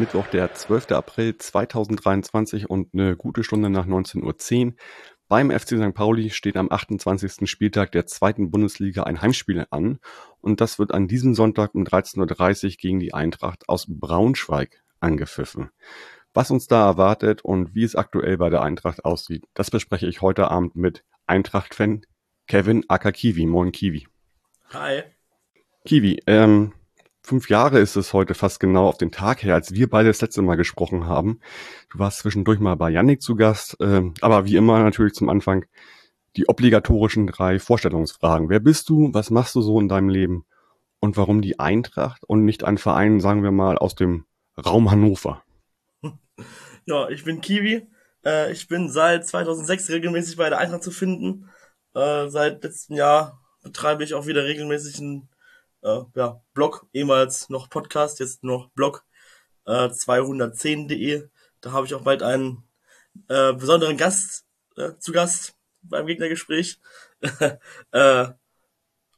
Mittwoch, der 12. April 2023 und eine gute Stunde nach 19.10 Uhr. Beim FC St. Pauli steht am 28. Spieltag der zweiten Bundesliga ein Heimspiel an und das wird an diesem Sonntag um 13.30 Uhr gegen die Eintracht aus Braunschweig angepfiffen. Was uns da erwartet und wie es aktuell bei der Eintracht aussieht, das bespreche ich heute Abend mit Eintracht-Fan Kevin Akakiwi. Moin Kiwi. Hi. Kiwi, ähm, fünf Jahre ist es heute fast genau auf den Tag her, als wir beide das letzte Mal gesprochen haben. Du warst zwischendurch mal bei Yannick zu Gast, äh, aber wie immer natürlich zum Anfang die obligatorischen drei Vorstellungsfragen. Wer bist du? Was machst du so in deinem Leben? Und warum die Eintracht und nicht ein Verein, sagen wir mal, aus dem Raum Hannover? Ja, ich bin Kiwi. Äh, ich bin seit 2006 regelmäßig bei der Eintracht zu finden. Äh, seit letztem Jahr betreibe ich auch wieder regelmäßig einen äh, ja, Blog, ehemals noch Podcast, jetzt noch Blog äh, 210.de. Da habe ich auch bald einen äh, besonderen Gast äh, zu Gast beim Gegnergespräch. äh,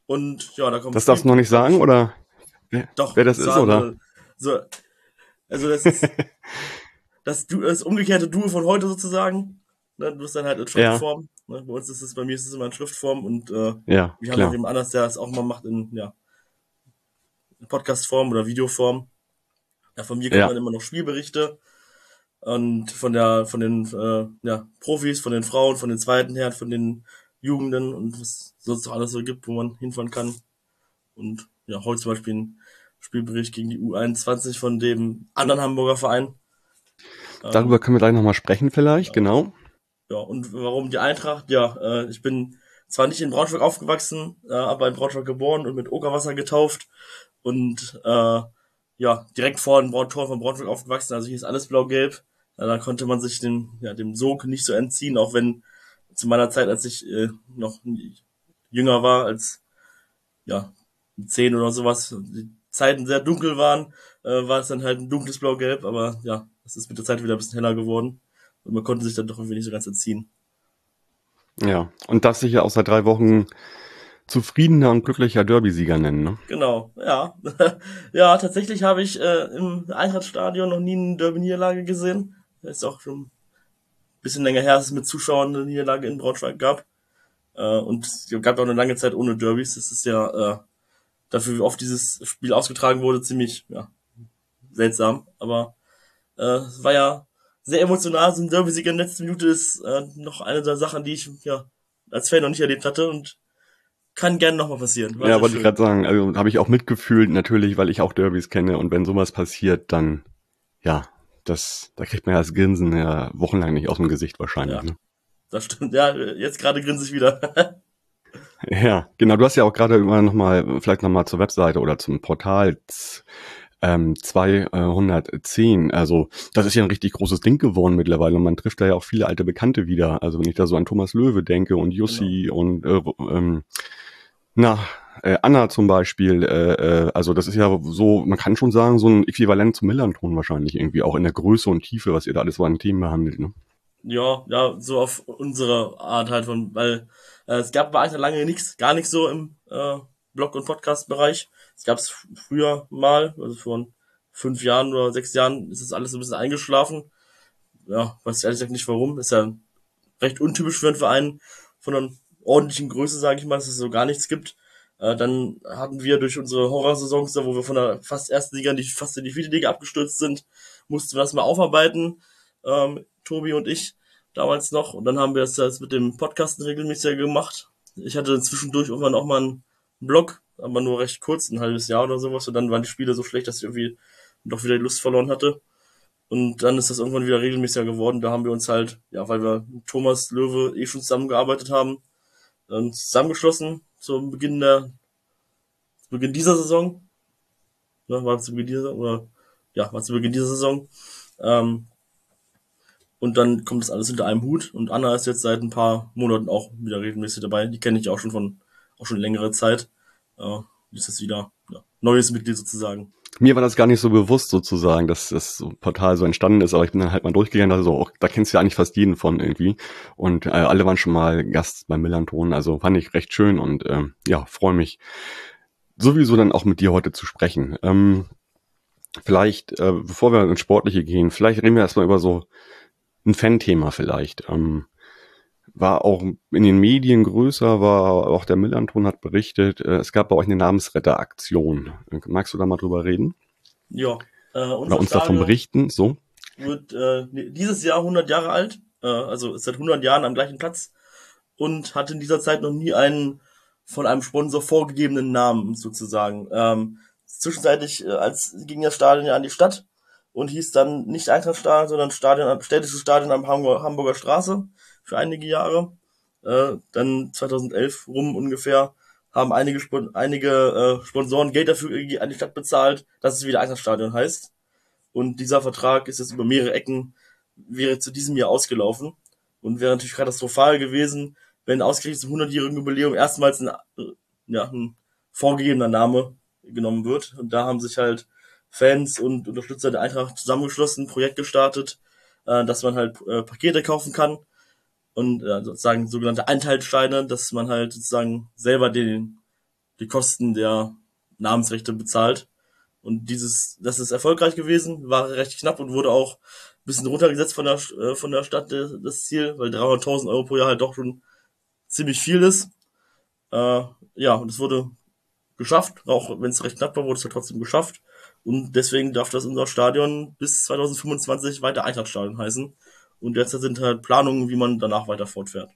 und ja, da kommt. Das darfst du noch nicht sagen, oder? Doch. Wer das ist, oder? So, also das ist das, du, das umgekehrte Duo von heute sozusagen. Ne, du bist dann halt in Schriftform. Ja. Ne, bei uns ist es, bei mir ist es immer in Schriftform und äh, ja, wir haben auch jemand anders, der es auch mal macht in ja, Podcastform oder Videoform. Ja, von mir kommt ja. dann immer noch Spielberichte und von der von den äh, ja, Profis, von den Frauen, von den zweiten Herren, von den Jugenden und was sonst alles so gibt, wo man hinfahren kann. Und ja, heute zum Beispiel ein Spielbericht gegen die U21 von dem anderen Hamburger Verein. Darüber können wir gleich nochmal sprechen vielleicht, ja. genau. Ja, und warum die Eintracht? Ja, äh, ich bin zwar nicht in Braunschweig aufgewachsen, äh, aber in Braunschweig geboren und mit Okerwasser getauft und äh, ja, direkt vor dem Tor von Braunschweig aufgewachsen, also hier ist alles blau-gelb. Da konnte man sich dem, ja, dem Sog nicht so entziehen, auch wenn zu meiner Zeit, als ich äh, noch jünger war, als ja, zehn oder sowas, die Zeiten sehr dunkel waren, äh, war es dann halt ein dunkles Blau-Gelb, aber ja, es ist mit der Zeit wieder ein bisschen heller geworden und man konnte sich dann doch irgendwie nicht so ganz entziehen. Ja, und darf sich ja auch seit drei Wochen zufriedener und glücklicher Derby-Sieger nennen, ne? Genau, ja. ja, tatsächlich habe ich äh, im Eintrachtstadion noch nie eine Derby-Niederlage gesehen. Ist auch schon ein bisschen länger her, dass es mit Zuschauern eine Niederlage in Braunschweig gab. Äh, und es gab auch eine lange Zeit ohne Derbys. Das ist ja äh, dafür, wie oft dieses Spiel ausgetragen wurde, ziemlich ja, seltsam. Aber äh, es war ja sehr emotional. So ein Derby-Sieg in der letzten Minute ist äh, noch eine der Sachen, die ich ja als Fan noch nicht erlebt hatte und kann gerne nochmal passieren. War ja, wollte ich gerade sagen, also habe ich auch mitgefühlt, natürlich, weil ich auch Derbys kenne und wenn sowas passiert, dann ja, das, da kriegt man ja das Grinsen ja wochenlang nicht aus dem Gesicht wahrscheinlich. Ja, ne? Das stimmt, ja, jetzt gerade grinse ich wieder. ja, genau, du hast ja auch gerade immer nochmal, vielleicht nochmal zur Webseite oder zum Portal ähm, 210. Also das ist ja ein richtig großes Ding geworden mittlerweile und man trifft da ja auch viele alte Bekannte wieder. Also wenn ich da so an Thomas Löwe denke und Jussi genau. und äh, ähm, na, äh, Anna zum Beispiel, äh, äh, also das ist ja so, man kann schon sagen, so ein Äquivalent zum Millanton wahrscheinlich irgendwie, auch in der Größe und Tiefe, was ihr da alles so an Themen behandelt, ne? Ja, ja, so auf unsere Art halt von, weil äh, es gab Alter lange nichts, gar nichts so im äh, Blog- und Podcast-Bereich. Es gab es früher mal, also vor fünf Jahren oder sechs Jahren ist das alles ein bisschen eingeschlafen. Ja, weiß ich ehrlich gesagt nicht warum. Ist ja recht untypisch für einen Verein von einer ordentlichen Größe, sage ich mal, dass es so gar nichts gibt. Äh, dann hatten wir durch unsere Horrorsaisons, wo wir von der fast ersten Liga in die, fast in die vierte Liga abgestürzt sind, mussten wir das mal aufarbeiten, ähm, Tobi und ich damals noch. Und dann haben wir es jetzt mit dem Podcasten regelmäßig gemacht. Ich hatte zwischendurch irgendwann auch mal einen Blog, aber nur recht kurz, ein halbes Jahr oder sowas. Und dann waren die Spiele so schlecht, dass ich irgendwie doch wieder die Lust verloren hatte. Und dann ist das irgendwann wieder regelmäßiger geworden. Da haben wir uns halt, ja, weil wir mit Thomas Löwe eh schon zusammengearbeitet haben, dann zusammengeschlossen zum Beginn der, zu Beginn dieser Saison. Ja, war zu Beginn dieser, oder, ja, war zu Beginn dieser Saison. Ähm, und dann kommt das alles hinter einem Hut. Und Anna ist jetzt seit ein paar Monaten auch wieder regelmäßig dabei. Die kenne ich auch schon von, auch schon längere Zeit. Äh, ist jetzt wieder ja, neues Mitglied sozusagen. mir war das gar nicht so bewusst sozusagen, dass das Portal so entstanden ist, aber ich bin dann halt mal durchgegangen, also auch, da kennst du ja eigentlich fast jeden von irgendwie und äh, alle waren schon mal Gast beim Millanton, also fand ich recht schön und ähm, ja, freue mich sowieso dann auch mit dir heute zu sprechen. Ähm, vielleicht, äh, bevor wir ins Sportliche gehen, vielleicht reden wir erstmal über so ein Fan-Thema vielleicht. Ähm, war auch in den Medien größer, war auch der Millanton hat berichtet, äh, es gab bei euch eine Namensretteraktion. Magst du da mal drüber reden? Ja. Äh, Oder uns davon berichten, so? Wird äh, dieses Jahr 100 Jahre alt, äh, also ist seit 100 Jahren am gleichen Platz und hat in dieser Zeit noch nie einen von einem Sponsor vorgegebenen Namen sozusagen. Ähm, zwischenzeitlich, äh, als ging das Stadion ja an die Stadt und hieß dann nicht Eintrachtstadion, sondern Stadion, städtisches Stadion am Hamburger Straße für einige Jahre. Äh, dann 2011 rum ungefähr haben einige, einige äh, Sponsoren Geld dafür an die Stadt bezahlt, dass es wieder Eintrachtstadion heißt. Und dieser Vertrag ist jetzt über mehrere Ecken, wäre zu diesem Jahr ausgelaufen und wäre natürlich katastrophal gewesen, wenn ausgerechnet zum 100-jährigen Jubiläum erstmals ein, ja, ein vorgegebener Name genommen wird. Und da haben sich halt Fans und Unterstützer der Eintracht zusammengeschlossen, ein Projekt gestartet, äh, dass man halt äh, Pakete kaufen kann und äh, sozusagen sogenannte Einteilsteine, dass man halt sozusagen selber den, die Kosten der Namensrechte bezahlt. Und dieses, das ist erfolgreich gewesen, war recht knapp und wurde auch ein bisschen runtergesetzt von der, äh, von der Stadt, das Ziel, weil 300.000 Euro pro Jahr halt doch schon ziemlich viel ist. Äh, ja, und es wurde geschafft, auch wenn es recht knapp war, wurde es ja trotzdem geschafft. Und deswegen darf das unser Stadion bis 2025 weiter Eintrachtstadion heißen. Und jetzt sind halt Planungen, wie man danach weiter fortfährt.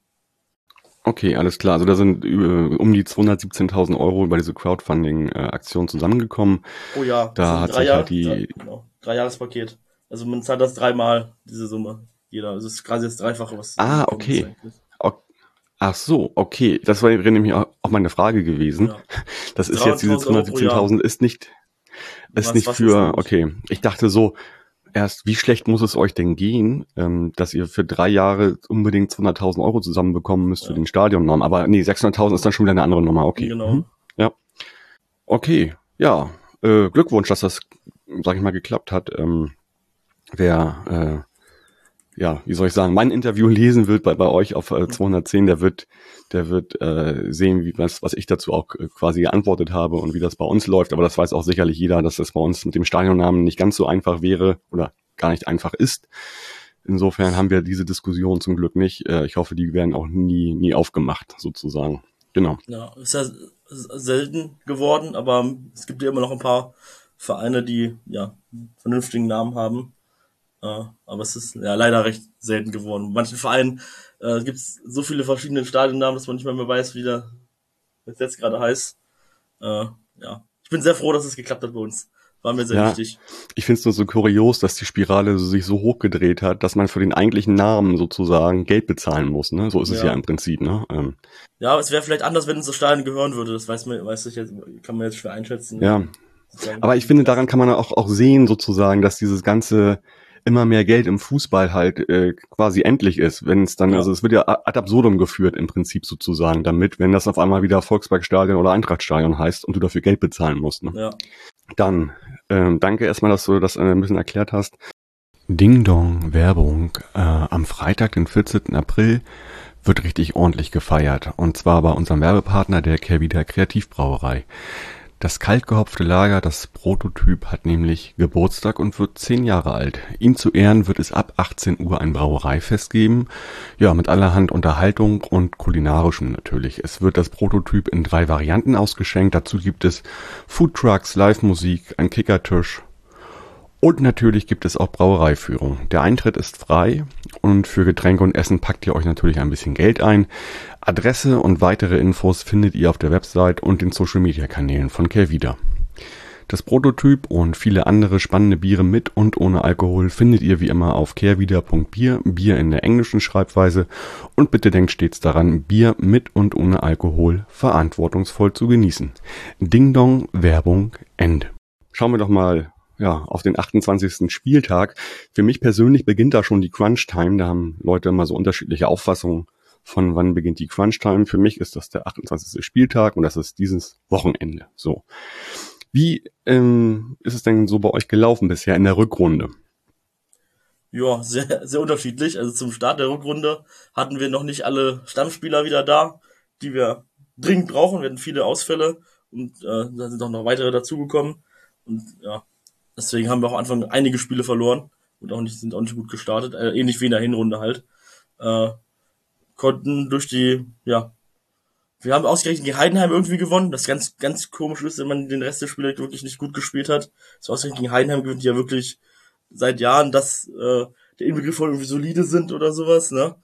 Okay, alles klar. Also da sind über, um die 217.000 Euro über diese Crowdfunding-Aktion zusammengekommen. Oh ja, da hat sich halt die drei, genau, drei Jahrespaket. Also man zahlt das dreimal diese Summe. Jeder. Also es ist quasi das Dreifache, was. Ah, okay. Ach so, okay. Das war nämlich auch meine Frage gewesen. Ja. Das ist jetzt diese 217.000 ist nicht, ist was, nicht was für, ist okay. Ich dachte so, erst, wie schlecht muss es euch denn gehen, ähm, dass ihr für drei Jahre unbedingt 200.000 Euro zusammenbekommen müsst ja. für den Stadionnamen. Aber nee, 600.000 ist dann schon wieder eine andere Nummer. Okay. Genau. Mhm. Ja. Okay. Ja. Äh, Glückwunsch, dass das, sag ich mal, geklappt hat. Ähm, wer äh, ja, wie soll ich sagen, mein Interview lesen wird bei, bei euch auf äh, 210, der wird, der wird äh, sehen, wie was, was ich dazu auch äh, quasi geantwortet habe und wie das bei uns läuft. Aber das weiß auch sicherlich jeder, dass das bei uns mit dem Stadionnamen nicht ganz so einfach wäre oder gar nicht einfach ist. Insofern haben wir diese Diskussion zum Glück nicht. Äh, ich hoffe, die werden auch nie, nie aufgemacht, sozusagen. Genau. Ja, ist ja selten geworden, aber es gibt ja immer noch ein paar Vereine, die ja vernünftigen Namen haben. Äh, aber es ist ja leider recht selten geworden. In manchen Vereinen äh, gibt es so viele verschiedene Stadionnamen, dass man nicht mehr, mehr weiß, wie der jetzt gerade heißt. Äh, ja, ich bin sehr froh, dass es geklappt hat bei uns. War mir sehr ja, wichtig. Ich finde es nur so kurios, dass die Spirale sich so hochgedreht hat, dass man für den eigentlichen Namen sozusagen Geld bezahlen muss. Ne? So ist ja. es ja im Prinzip. Ne? Ähm. Ja, es wäre vielleicht anders, wenn uns das Stadion gehören würde. Das weiß man, weiß ich jetzt, kann man jetzt schwer einschätzen. Ja. Aber ich finde, daran kann man auch, auch sehen sozusagen, dass dieses ganze immer mehr Geld im Fußball halt äh, quasi endlich ist, wenn es dann, ja. also es wird ja ad absurdum geführt im Prinzip sozusagen damit, wenn das auf einmal wieder Volksparkstadion oder Eintrachtstadion heißt und du dafür Geld bezahlen musst. Ne? Ja. Dann, ähm, danke erstmal, dass du das äh, ein bisschen erklärt hast. Ding Dong Werbung äh, am Freitag, den 14. April, wird richtig ordentlich gefeiert. Und zwar bei unserem Werbepartner der Kervida Kreativbrauerei. Das kaltgehopfte Lager, das Prototyp, hat nämlich Geburtstag und wird zehn Jahre alt. Ihm zu Ehren wird es ab 18 Uhr ein Brauereifest geben. Ja, mit allerhand Unterhaltung und kulinarischem natürlich. Es wird das Prototyp in drei Varianten ausgeschenkt. Dazu gibt es Foodtrucks, Live-Musik, ein Kickertisch und natürlich gibt es auch Brauereiführung. Der Eintritt ist frei und für Getränke und Essen packt ihr euch natürlich ein bisschen Geld ein. Adresse und weitere Infos findet ihr auf der Website und den Social Media Kanälen von Kervida. Das Prototyp und viele andere spannende Biere mit und ohne Alkohol findet ihr wie immer auf kehrwieder.bier, Bier in der englischen Schreibweise und bitte denkt stets daran, Bier mit und ohne Alkohol verantwortungsvoll zu genießen. Ding Dong, Werbung, Ende. Schauen wir doch mal ja, auf den 28. Spieltag. Für mich persönlich beginnt da schon die Crunch-Time. Da haben Leute immer so unterschiedliche Auffassungen von wann beginnt die Crunch-Time. Für mich ist das der 28. Spieltag und das ist dieses Wochenende. So. Wie ähm, ist es denn so bei euch gelaufen bisher in der Rückrunde? Ja, sehr, sehr unterschiedlich. Also zum Start der Rückrunde hatten wir noch nicht alle Stammspieler wieder da, die wir dringend brauchen. Wir hatten viele Ausfälle und äh, da sind auch noch weitere dazugekommen. Und ja, deswegen haben wir auch am Anfang einige Spiele verloren und auch nicht, sind auch nicht gut gestartet. Äh, ähnlich wie in der Hinrunde halt. Äh, konnten durch die, ja, wir haben ausgerechnet gegen Heidenheim irgendwie gewonnen. Das ganz, ganz komisch ist, wenn man den Rest der Spiele wirklich nicht gut gespielt hat. Das ausgerechnet gegen Heidenheim gewinnt, die ja wirklich seit Jahren, dass äh, der Inbegriff von irgendwie solide sind oder sowas, ne?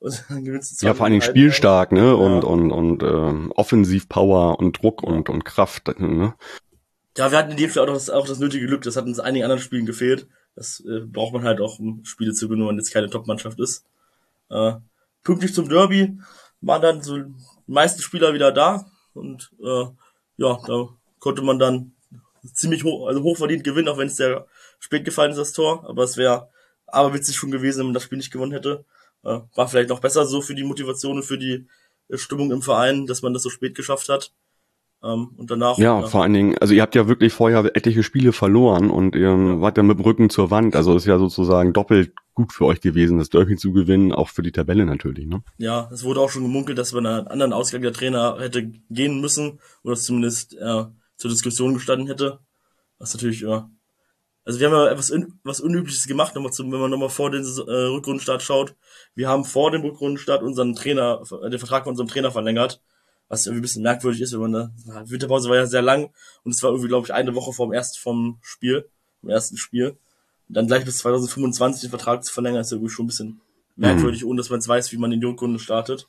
Und dann gewinnst du ja, vor allen Dingen spielstark, ne? Ja. Und, und, und ähm, Offensivpower und Druck und, und Kraft, ne? Ja, wir hatten in dem Fall auch das, auch das nötige Glück. Das hat uns einigen anderen Spielen gefehlt. Das äh, braucht man halt auch, um Spiele zu gewinnen, wenn man jetzt keine Top-Mannschaft ist. Äh, pünktlich zum Derby waren dann so die meisten Spieler wieder da und äh, ja, da konnte man dann ziemlich hoch, also hochverdient gewinnen, auch wenn es sehr spät gefallen ist, das Tor. Aber es wäre aber witzig schon gewesen, wenn man das Spiel nicht gewonnen hätte. Äh, war vielleicht noch besser so für die Motivation und für die äh, Stimmung im Verein, dass man das so spät geschafft hat. Ähm, und danach. Ja, vor allen Dingen, also ihr habt ja wirklich vorher etliche Spiele verloren und ihr ja. wart ja mit dem Rücken zur Wand. Also ist ja sozusagen doppelt gut für euch gewesen, das Derby zu gewinnen, auch für die Tabelle natürlich, ne? Ja, es wurde auch schon gemunkelt, dass bei einer anderen Ausgang der Trainer hätte gehen müssen oder zumindest äh, zur Diskussion gestanden hätte. Was natürlich, ja, also wir haben ja etwas was Unübliches gemacht, nochmal zum, wenn man nochmal vor den äh, Rückrundenstart schaut. Wir haben vor dem Rückrundenstart unseren Trainer, äh, den Vertrag von unserem Trainer verlängert, was irgendwie ein bisschen merkwürdig ist, wenn man da, die Winterpause war ja sehr lang und es war irgendwie, glaube ich, eine Woche vom ersten vom Spiel, vom ersten Spiel. Und dann gleich bis 2025 den Vertrag zu verlängern, ist irgendwie schon ein bisschen merkwürdig, mhm. ohne dass man jetzt weiß, wie man in die Rückrunde startet.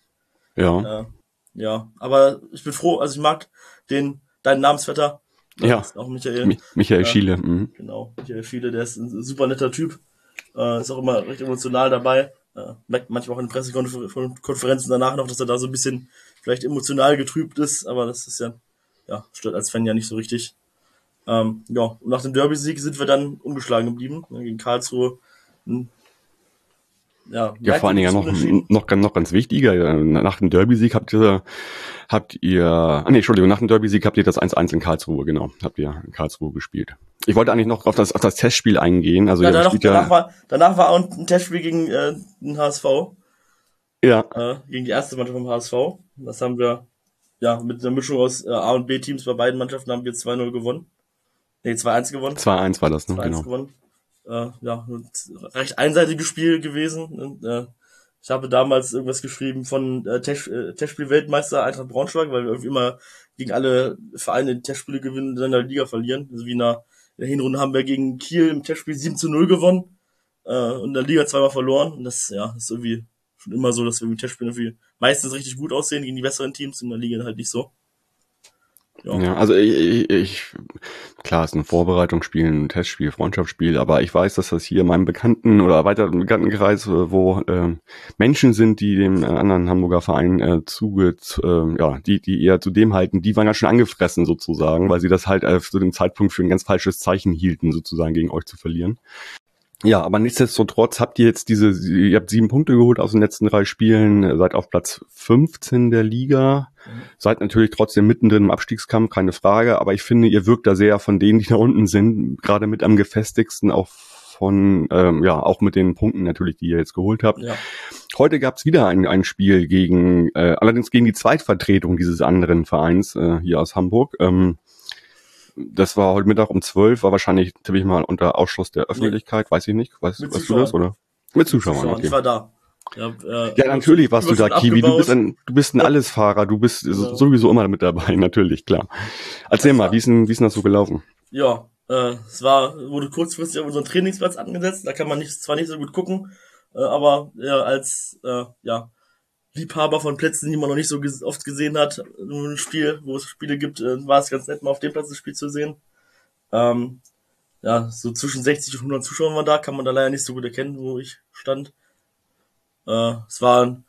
Ja. Äh, ja, aber ich bin froh, also ich mag den, deinen Namensvetter, ja. Auch Michael. Michael Schiele. Mhm. Genau, Michael Schiele, der ist ein super netter Typ. Äh, ist auch immer recht emotional dabei. Äh, merkt manchmal auch in Pressekonferenzen danach noch, dass er da so ein bisschen vielleicht emotional getrübt ist, aber das ist ja, ja, stört als Fan ja nicht so richtig. Ähm, ja, und nach dem Derby-Sieg sind wir dann ungeschlagen geblieben, ne, gegen Karlsruhe. Ein ja, ja vor allen Dingen noch, noch, noch ganz wichtiger, nach dem Derby-Sieg habt ihr, habt ihr, ah nee, Entschuldigung, nach dem Derby-Sieg habt ihr das 1-1 in Karlsruhe, genau, habt ihr in Karlsruhe gespielt. Ich wollte eigentlich noch auf das, auf das Testspiel eingehen, also ja, danach, danach, war, danach war auch ein Testspiel gegen äh, den HSV. Ja. Äh, gegen die erste Mannschaft vom HSV. Das haben wir, ja, mit einer Mischung aus äh, A- und B-Teams bei beiden Mannschaften haben wir 2-0 gewonnen. Nee, 2-1 gewonnen. 2-1 war das, ne? Genau. Gewonnen äh, ja, recht einseitiges Spiel gewesen. Und, äh, ich habe damals irgendwas geschrieben von äh, Test, äh, Testspiel-Weltmeister Eintracht Braunschweig, weil wir irgendwie immer gegen alle Vereine Testspiele gewinnen und in der Liga verlieren. Also wie in der, in der Hinrunde haben wir gegen Kiel im Testspiel 7 zu 0 gewonnen äh, und in der Liga zweimal verloren. Und das ja, ist irgendwie schon immer so, dass wir im Testspiel irgendwie meistens richtig gut aussehen gegen die besseren Teams, in der Liga halt nicht so. Ja. ja, also ich, ich, klar, es ist ein Vorbereitungsspiel, ein Testspiel, Freundschaftsspiel, aber ich weiß, dass das hier in meinem Bekannten oder erweiterten Bekanntenkreis, äh, wo äh, Menschen sind, die dem äh, anderen Hamburger Verein äh, zuge, äh, ja, die, die eher zu dem halten, die waren ja schon angefressen sozusagen, weil sie das halt äh, zu dem Zeitpunkt für ein ganz falsches Zeichen hielten, sozusagen gegen euch zu verlieren. Ja, aber nichtsdestotrotz habt ihr jetzt diese, ihr habt sieben Punkte geholt aus den letzten drei Spielen, seid auf Platz 15 der Liga, seid natürlich trotzdem mittendrin im Abstiegskampf, keine Frage, aber ich finde, ihr wirkt da sehr von denen, die da unten sind, gerade mit am gefestigsten, auch von, ähm, ja, auch mit den Punkten natürlich, die ihr jetzt geholt habt. Ja. Heute gab es wieder ein, ein Spiel gegen, äh, allerdings gegen die Zweitvertretung dieses anderen Vereins äh, hier aus Hamburg. Ähm, das war heute Mittag um zwölf, war wahrscheinlich, tippe ich mal, unter Ausschluss der Öffentlichkeit, nee. weiß ich nicht. Weißt, weißt du das, oder? Mit Zuschauern, Zuschauern. okay. Ich war da. Ja, äh, ja natürlich warst du da, Kiwi. Du bist ein, du bist ein Allesfahrer. Du bist genau. sowieso immer mit dabei, natürlich, klar. Erzähl das mal, wie ist denn, wie ist denn das so gelaufen? Ja, äh, es war, wurde kurzfristig auf unseren Trainingsplatz angesetzt. Da kann man nicht, zwar nicht so gut gucken, äh, aber ja, als, äh, ja, Liebhaber von Plätzen, die man noch nicht so oft gesehen hat, einem Spiel, wo es Spiele gibt, äh, war es ganz nett, mal auf dem Platz das Spiel zu sehen. Ähm, ja, so zwischen 60 und 100 Zuschauern waren da, kann man da leider nicht so gut erkennen, wo ich stand. Äh, es war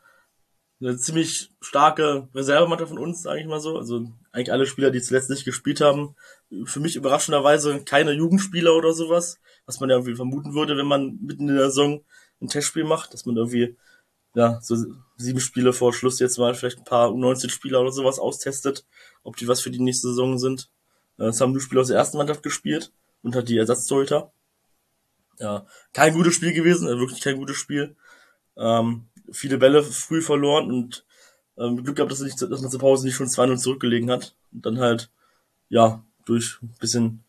eine ziemlich starke Reservemannschaft von uns, sage ich mal so. Also eigentlich alle Spieler, die zuletzt nicht gespielt haben. Für mich überraschenderweise keine Jugendspieler oder sowas, was man ja irgendwie vermuten würde, wenn man mitten in der Saison ein Testspiel macht, dass man irgendwie ja, so sieben Spiele vor Schluss jetzt mal vielleicht ein paar U19-Spieler oder sowas austestet, ob die was für die nächste Saison sind. Äh, es haben nur Spieler aus der ersten Mannschaft gespielt und hat die Ersatztorhüter. Ja, kein gutes Spiel gewesen, äh, wirklich kein gutes Spiel. Ähm, viele Bälle früh verloren und ähm, Glück gehabt, dass, nicht, dass man zur Pause nicht schon 2-0 zurückgelegen hat. Und dann halt, ja, durch ein bisschen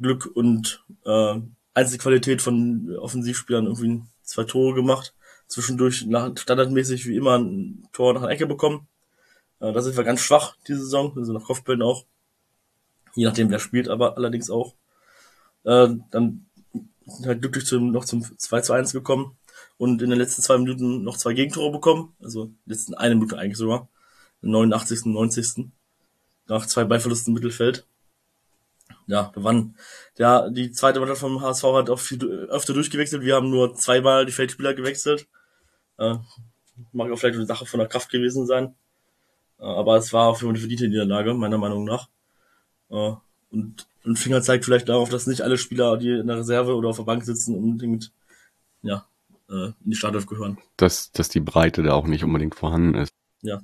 Glück und äh, Einzelqualität von Offensivspielern irgendwie zwei Tore gemacht. Zwischendurch nach, standardmäßig wie immer ein Tor nach der Ecke bekommen. Äh, da sind wir ganz schwach diese Saison, also nach Kopfbällen auch. Je nachdem, wer spielt, aber allerdings auch. Äh, dann halt glücklich zum, noch zum 2 zu 1 gekommen und in den letzten zwei Minuten noch zwei Gegentore bekommen. Also letzten eine Minute eigentlich sogar. 89. und 90. Nach zwei Ballverlusten im Mittelfeld. Ja, da waren, ja, die zweite Mannschaft vom HSV hat auch viel öfter durchgewechselt. Wir haben nur zweimal die Feldspieler gewechselt. Äh, mag auch vielleicht eine Sache von der Kraft gewesen sein. Äh, aber es war für eine verdiente Niederlage, meiner Meinung nach. Äh, und ein Finger zeigt vielleicht darauf, dass nicht alle Spieler, die in der Reserve oder auf der Bank sitzen, unbedingt ja, äh, in die Startelf gehören. Dass, dass die Breite da auch nicht unbedingt vorhanden ist. Ja.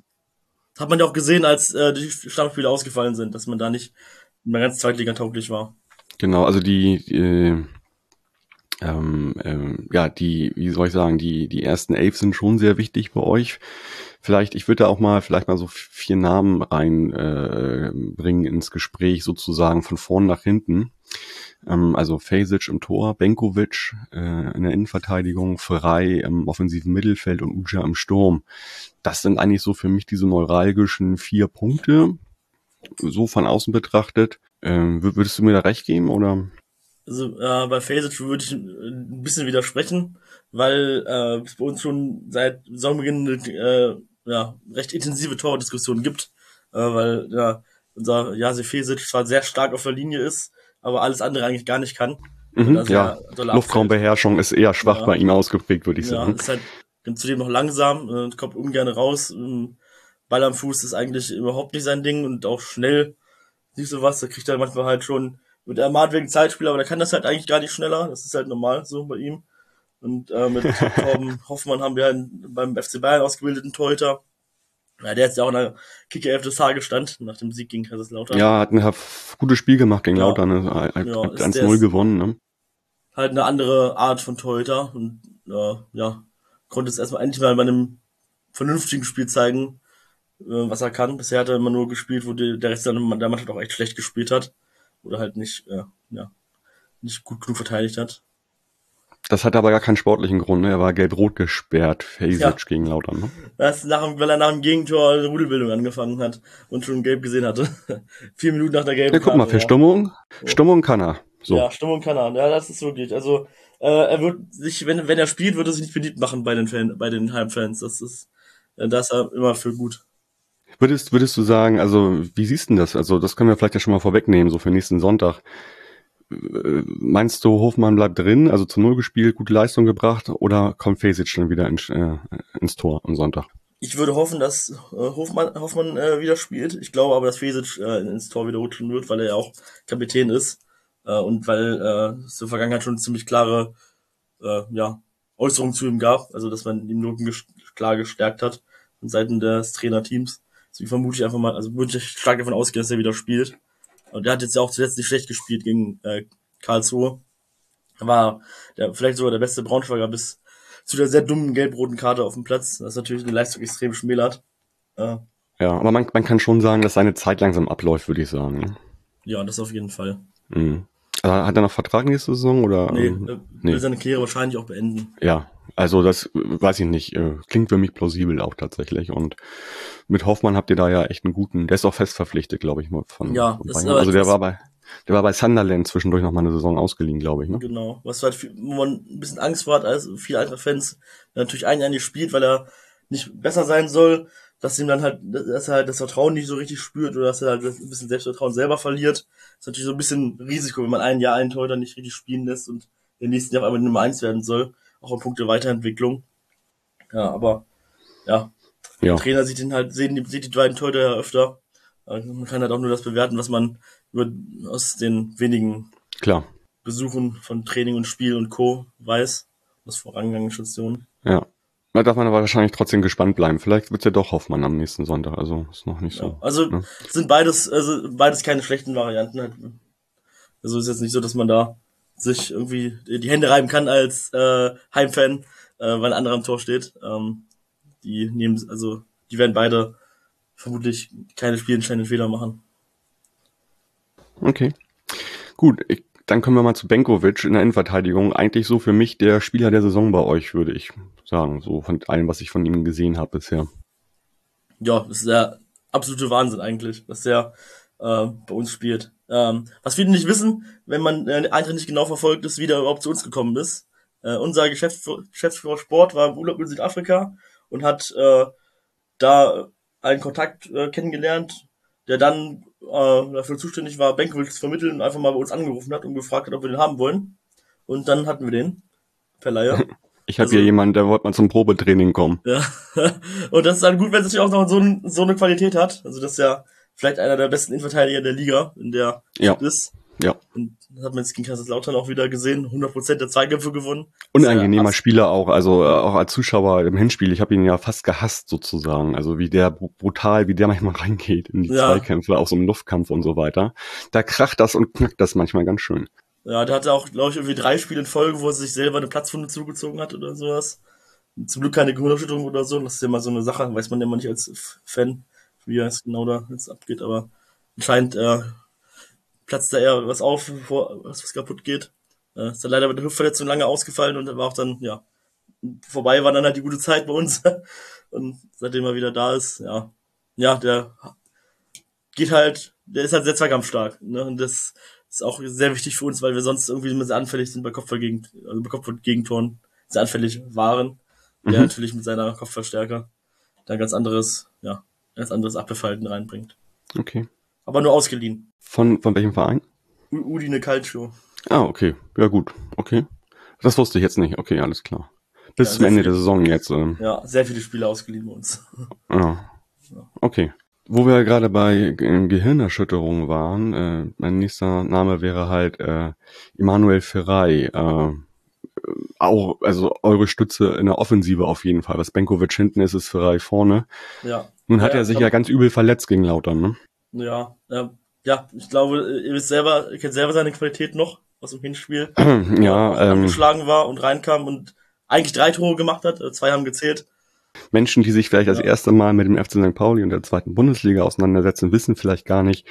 Das hat man ja auch gesehen, als äh, die Stammspieler ausgefallen sind, dass man da nicht mehr ganz zweitligatauglich war. Genau, also die, äh, ähm, ähm, ja, die, wie soll ich sagen, die, die ersten Elf sind schon sehr wichtig bei euch. Vielleicht, ich würde da auch mal vielleicht mal so vier Namen reinbringen äh, ins Gespräch, sozusagen von vorn nach hinten. Ähm, also Fasic im Tor, Benkovic äh, in der Innenverteidigung, Frei im offensiven Mittelfeld und Uja im Sturm. Das sind eigentlich so für mich diese neuralgischen vier Punkte, so von außen betrachtet. Ähm, würdest du mir da recht geben oder? Also äh, bei Fasic würde ich ein bisschen widersprechen, weil äh, es bei uns schon seit Saisonbeginn äh, ja, recht intensive Tordiskussionen gibt, äh, weil ja, unser Jase Fesic zwar sehr stark auf der Linie ist, aber alles andere eigentlich gar nicht kann. Mhm, ja, Luftraumbeherrschung ist eher schwach ja. bei ihm ausgeprägt, würde ich sagen. Ja, ist halt zudem noch langsam, äh, kommt ungern raus. Ähm, Ball am Fuß ist eigentlich überhaupt nicht sein Ding und auch schnell nicht so was. Da kriegt er manchmal halt schon mit Ermat wegen Zeitspiel, aber der kann das halt eigentlich gar nicht schneller. Das ist halt normal so bei ihm. Und äh, mit Torben Hoffmann haben wir einen beim FC Bayern ausgebildeten Torhüter. Ja, der hat ja auch in der Kicker 11 des Tages stand, nach dem Sieg gegen Kaiserslautern. Ja, hat ein gutes Spiel gemacht gegen ja. Lautern, ne? Hat ja, 1-0 gewonnen, ne? Halt eine andere Art von Torhüter und äh, ja, konnte es erstmal endlich mal bei einem vernünftigen Spiel zeigen, äh, was er kann. Bisher hat er immer nur gespielt, wo die, der Rest der Mannschaft auch echt schlecht gespielt hat. Oder halt nicht, äh, ja, nicht gut genug verteidigt hat. Das hat aber gar keinen sportlichen Grund, ne? Er war gelb-rot gesperrt, Fasic ja. gegen Lautern, ne? Das nach, weil er nach dem Gegentor eine Rudelbildung angefangen hat und schon gelb gesehen hatte. Vier Minuten nach der gelben Ja, guck mal, für Stimmung, so. Stimmung kann er. So. Ja, Stimmung kann er. Ja, das ist wirklich. Also, äh, er wird sich, wenn, wenn er spielt, wird er sich nicht beliebt machen bei den Fan, bei den Heimfans. Das ist, äh, da ist er immer für gut. Würdest, würdest du sagen, also, wie siehst du das? Also, das können wir vielleicht ja schon mal vorwegnehmen, so für nächsten Sonntag. Äh, meinst du, Hofmann bleibt drin, also zu Null gespielt, gute Leistung gebracht, oder kommt Fesic dann wieder in, äh, ins Tor am Sonntag? Ich würde hoffen, dass äh, Hofmann, Hoffmann äh, wieder spielt. Ich glaube aber, dass Fesic äh, ins Tor wieder rutschen wird, weil er ja auch Kapitän ist äh, und weil äh, der Vergangenheit schon ziemlich klare äh, ja, Äußerungen zu ihm gab, also dass man Rücken ges klar gestärkt hat von Seiten des Trainerteams. Deswegen vermute ich einfach mal, also würde ich stark davon ausgehen, dass er wieder spielt. Und der hat jetzt ja auch zuletzt nicht schlecht gespielt gegen äh, Karlsruhe. War der, vielleicht sogar der beste Braunschweiger bis zu der sehr dummen gelb-roten Karte auf dem Platz. Das ist natürlich eine Leistung extrem schmälert. Äh, ja, aber man, man kann schon sagen, dass seine Zeit langsam abläuft, würde ich sagen. Ne? Ja, das auf jeden Fall. Mhm. Also hat er noch Vertrag nächste Saison oder? Nee, ähm, er nee. will seine Karriere wahrscheinlich auch beenden. Ja, also das weiß ich nicht. Äh, klingt für mich plausibel auch tatsächlich. Und mit Hoffmann habt ihr da ja echt einen guten, der ist auch fest verpflichtet, glaube ich, von, ja, von Bayern. Also der war bei, der war bei Sunderland zwischendurch noch mal eine Saison ausgeliehen, glaube ich. Ne? Genau. Was halt, viel, wo man ein bisschen Angst vor hat, als viele andere Fans, natürlich ein Jahr nicht spielt, weil er nicht besser sein soll, dass ihm dann halt, dass er halt das Vertrauen nicht so richtig spürt oder dass er halt ein bisschen Selbstvertrauen selber verliert. Das ist natürlich so ein bisschen Risiko, wenn man ein Jahr einen Torhüter nicht richtig spielen lässt und den nächsten Jahr auf einmal Nummer eins werden soll auch in puncto Weiterentwicklung. Ja, aber ja, ja. Der Trainer sieht ihn halt, sehen die, sieht die beiden Torhüter ja öfter. Also man kann halt auch nur das bewerten, was man über, aus den wenigen Klar. Besuchen von Training und Spiel und Co. weiß, aus vorangegangenen Stationen. Ja. Da darf man aber wahrscheinlich trotzdem gespannt bleiben. Vielleicht wird es ja doch Hoffmann am nächsten Sonntag. Also ist noch nicht so. Ja, also ne? sind beides, also beides keine schlechten Varianten. Halt. Also ist jetzt nicht so, dass man da sich irgendwie die Hände reiben kann als äh, Heimfan, äh, weil ein anderer am Tor steht. Ähm, die nehmen, also die werden beide vermutlich keine spielentscheidenden Fehler machen. Okay. Gut, ich, dann kommen wir mal zu Benkovic in der Innenverteidigung. Eigentlich so für mich der Spieler der Saison bei euch, würde ich sagen. So von allem, was ich von ihm gesehen habe bisher. Ja, das ist der absolute Wahnsinn eigentlich, dass der äh, bei uns spielt. Ähm, was viele nicht wissen, wenn man äh, Eintracht nicht genau verfolgt, ist, wie der überhaupt zu uns gekommen ist. Äh, unser Geschäftsführer, Geschäftsführer Sport war im Urlaub in Südafrika und hat äh, da einen Kontakt äh, kennengelernt, der dann äh, dafür zuständig war, Benkovic zu vermitteln und einfach mal bei uns angerufen hat und gefragt hat, ob wir den haben wollen. Und dann hatten wir den per Leihe. Ich habe also, hier jemanden, der wollte mal zum Probetraining kommen. Ja. und das ist dann gut, wenn es natürlich auch noch so, so eine Qualität hat. Also das ist ja vielleicht einer der besten Innenverteidiger der Liga, in der ja. ist. Ja. Und das hat man jetzt gegen Kaiserslautern auch wieder gesehen. 100% der Zweikämpfe gewonnen. Unangenehmer Spieler auch, also äh, auch als Zuschauer im Hinspiel. Ich habe ihn ja fast gehasst sozusagen. Also wie der brutal, wie der manchmal reingeht in die ja. Zweikämpfe, auch so im Luftkampf und so weiter. Da kracht das und knackt das manchmal ganz schön. Ja, der hatte auch, glaube ich, irgendwie drei Spiele in Folge, wo er sich selber eine Platzwunde zugezogen hat oder sowas. Zum Glück keine Gehirnerschütterung oder so. Das ist ja mal so eine Sache, weiß man ja immer nicht als Fan, wie es genau da jetzt abgeht, aber anscheinend äh, platzt da eher was auf, bevor was, kaputt geht. Äh, ist dann leider mit der Hüftverletzung lange ausgefallen und war auch dann, ja, vorbei war dann halt die gute Zeit bei uns. und seitdem er wieder da ist, ja, ja, der geht halt, der ist halt sehr zweikampfstark. Ne? Und das ist auch sehr wichtig für uns, weil wir sonst irgendwie sehr anfällig sind bei Kopfballgegen, also bei Kopfballgegentoren sehr anfällig waren. Mhm. Der natürlich mit seiner Kopfverstärker da ganz anderes, ja, ganz anderes Abwehrverhalten reinbringt. Okay. Aber nur ausgeliehen. Von, von welchem Verein? U Udine Calcio. Ah, okay. Ja, gut. Okay. Das wusste ich jetzt nicht. Okay, alles klar. Bis ja, zum Ende viele, der Saison jetzt. Ähm. Ja, sehr viele Spiele ausgeliehen bei uns. Ah. Okay. Wo wir gerade bei Gehirnerschütterungen waren, äh, mein nächster Name wäre halt äh, Emanuel Ferrei. Äh, auch, also eure Stütze in der Offensive auf jeden Fall. Was Benkovic hinten ist, ist Ferrari vorne. Ja. Nun hat ja, er sich ja ganz übel verletzt gegen Lautern, ne? Ja, ja, ja, ich glaube, ihr wisst selber, ihr kennt selber seine Qualität noch aus dem Hinspiel. ja, ähm, angeschlagen war und reinkam und eigentlich drei Tore gemacht hat, äh, zwei haben gezählt. Menschen, die sich vielleicht ja. das erste Mal mit dem FC St. Pauli und der zweiten Bundesliga auseinandersetzen, wissen vielleicht gar nicht,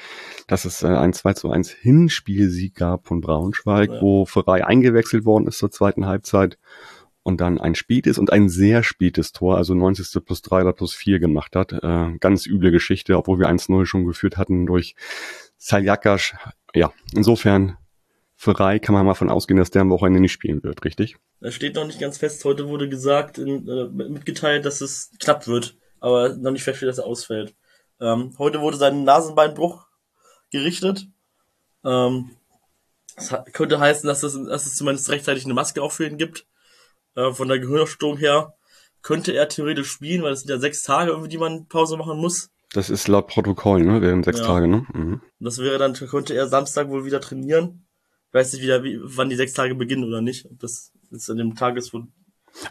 dass es äh, ein 2 zu 1 Hinspielsieg gab von Braunschweig, ja. wo Ferrei eingewechselt worden ist zur zweiten Halbzeit und dann ein spätes und ein sehr spätes Tor, also 90. plus 3 oder plus 4 gemacht hat. Äh, ganz üble Geschichte, obwohl wir 1-0 schon geführt hatten durch Saljakas. Ja, insofern für Rai kann man mal von ausgehen, dass der am Wochenende nicht spielen wird, richtig? Das steht noch nicht ganz fest. Heute wurde gesagt, in, äh, mitgeteilt, dass es knapp wird, aber noch nicht feststeht, dass er ausfällt. Ähm, heute wurde sein Nasenbeinbruch gerichtet. Ähm, das könnte heißen, dass es, dass es zumindest rechtzeitig eine Maske auch für ihn gibt äh, von der Gehirnsturm her, könnte er theoretisch spielen, weil es sind ja sechs Tage, irgendwie, die man Pause machen muss. Das ist laut Protokoll, ne? Während sechs ja. Tage, ne? Mhm. Das wäre dann, könnte er Samstag wohl wieder trainieren. Ich weiß nicht wieder, wie, wann die sechs Tage beginnen oder nicht. Ob das jetzt an dem Tag ist, wo.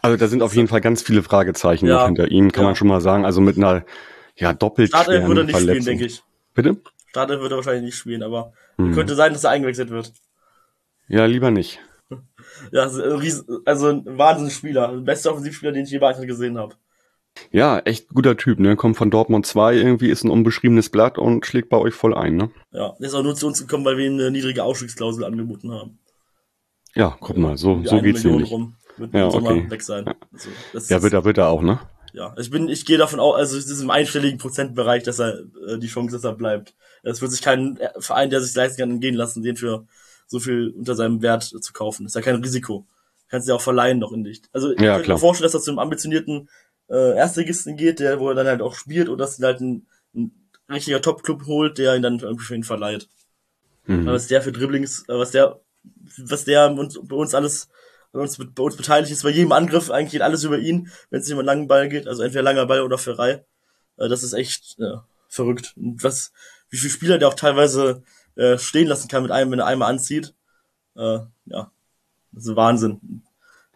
Also da sind auf jeden Fall ganz viele Fragezeichen ja. hinter ihm, kann ja. man schon mal sagen. Also mit einer, ja, doppelt Startelf würde er nicht Verletzung. spielen, denke ich. Bitte? Startelf würde er wahrscheinlich nicht spielen, aber mhm. könnte sein, dass er eingewechselt wird. Ja, lieber nicht. Ja, also ein Wahnsinnsspieler. Bester Offensivspieler, den ich je bei gesehen habe. Ja, echt guter Typ, ne? Kommt von Dortmund 2, irgendwie ist ein unbeschriebenes Blatt und schlägt bei euch voll ein, ne? Ja, der ist auch nur zu uns gekommen, weil wir ihm eine niedrige Ausstiegsklausel angeboten haben. Ja, guck mal, so, so geht's nämlich. Rum, wird ja, okay. weg sein. Ja, also, ja wird er, wird er auch, ne? Ja, ich bin, ich gehe davon aus, also es ist im einstelligen Prozentbereich, dass er äh, die Chance, dass er bleibt. Es wird sich kein Verein, der sich leisten kann, entgehen lassen, den für so viel unter seinem Wert zu kaufen. Das ist ja kein Risiko. Kannst du ja auch verleihen noch in dich. Also ich ja, kann mir vorstellen, dass er zu einem ambitionierten äh, Erstligisten geht, der, wo er dann halt auch spielt oder dass er halt ein, ein richtiger Top-Club holt, der ihn dann irgendwie für ihn verleiht. Mhm. Was der für Dribblings, äh, was der, was der uns, bei uns alles, bei uns, bei uns beteiligt ist, bei jedem Angriff, eigentlich geht alles über ihn, wenn es nicht um einen langen Ball geht, also entweder langer Ball oder Ferrei. Äh, das ist echt ja, verrückt. Und was, wie viele Spieler der auch teilweise äh, stehen lassen kann mit einem, wenn er einmal anzieht. Äh, ja, das ist Wahnsinn.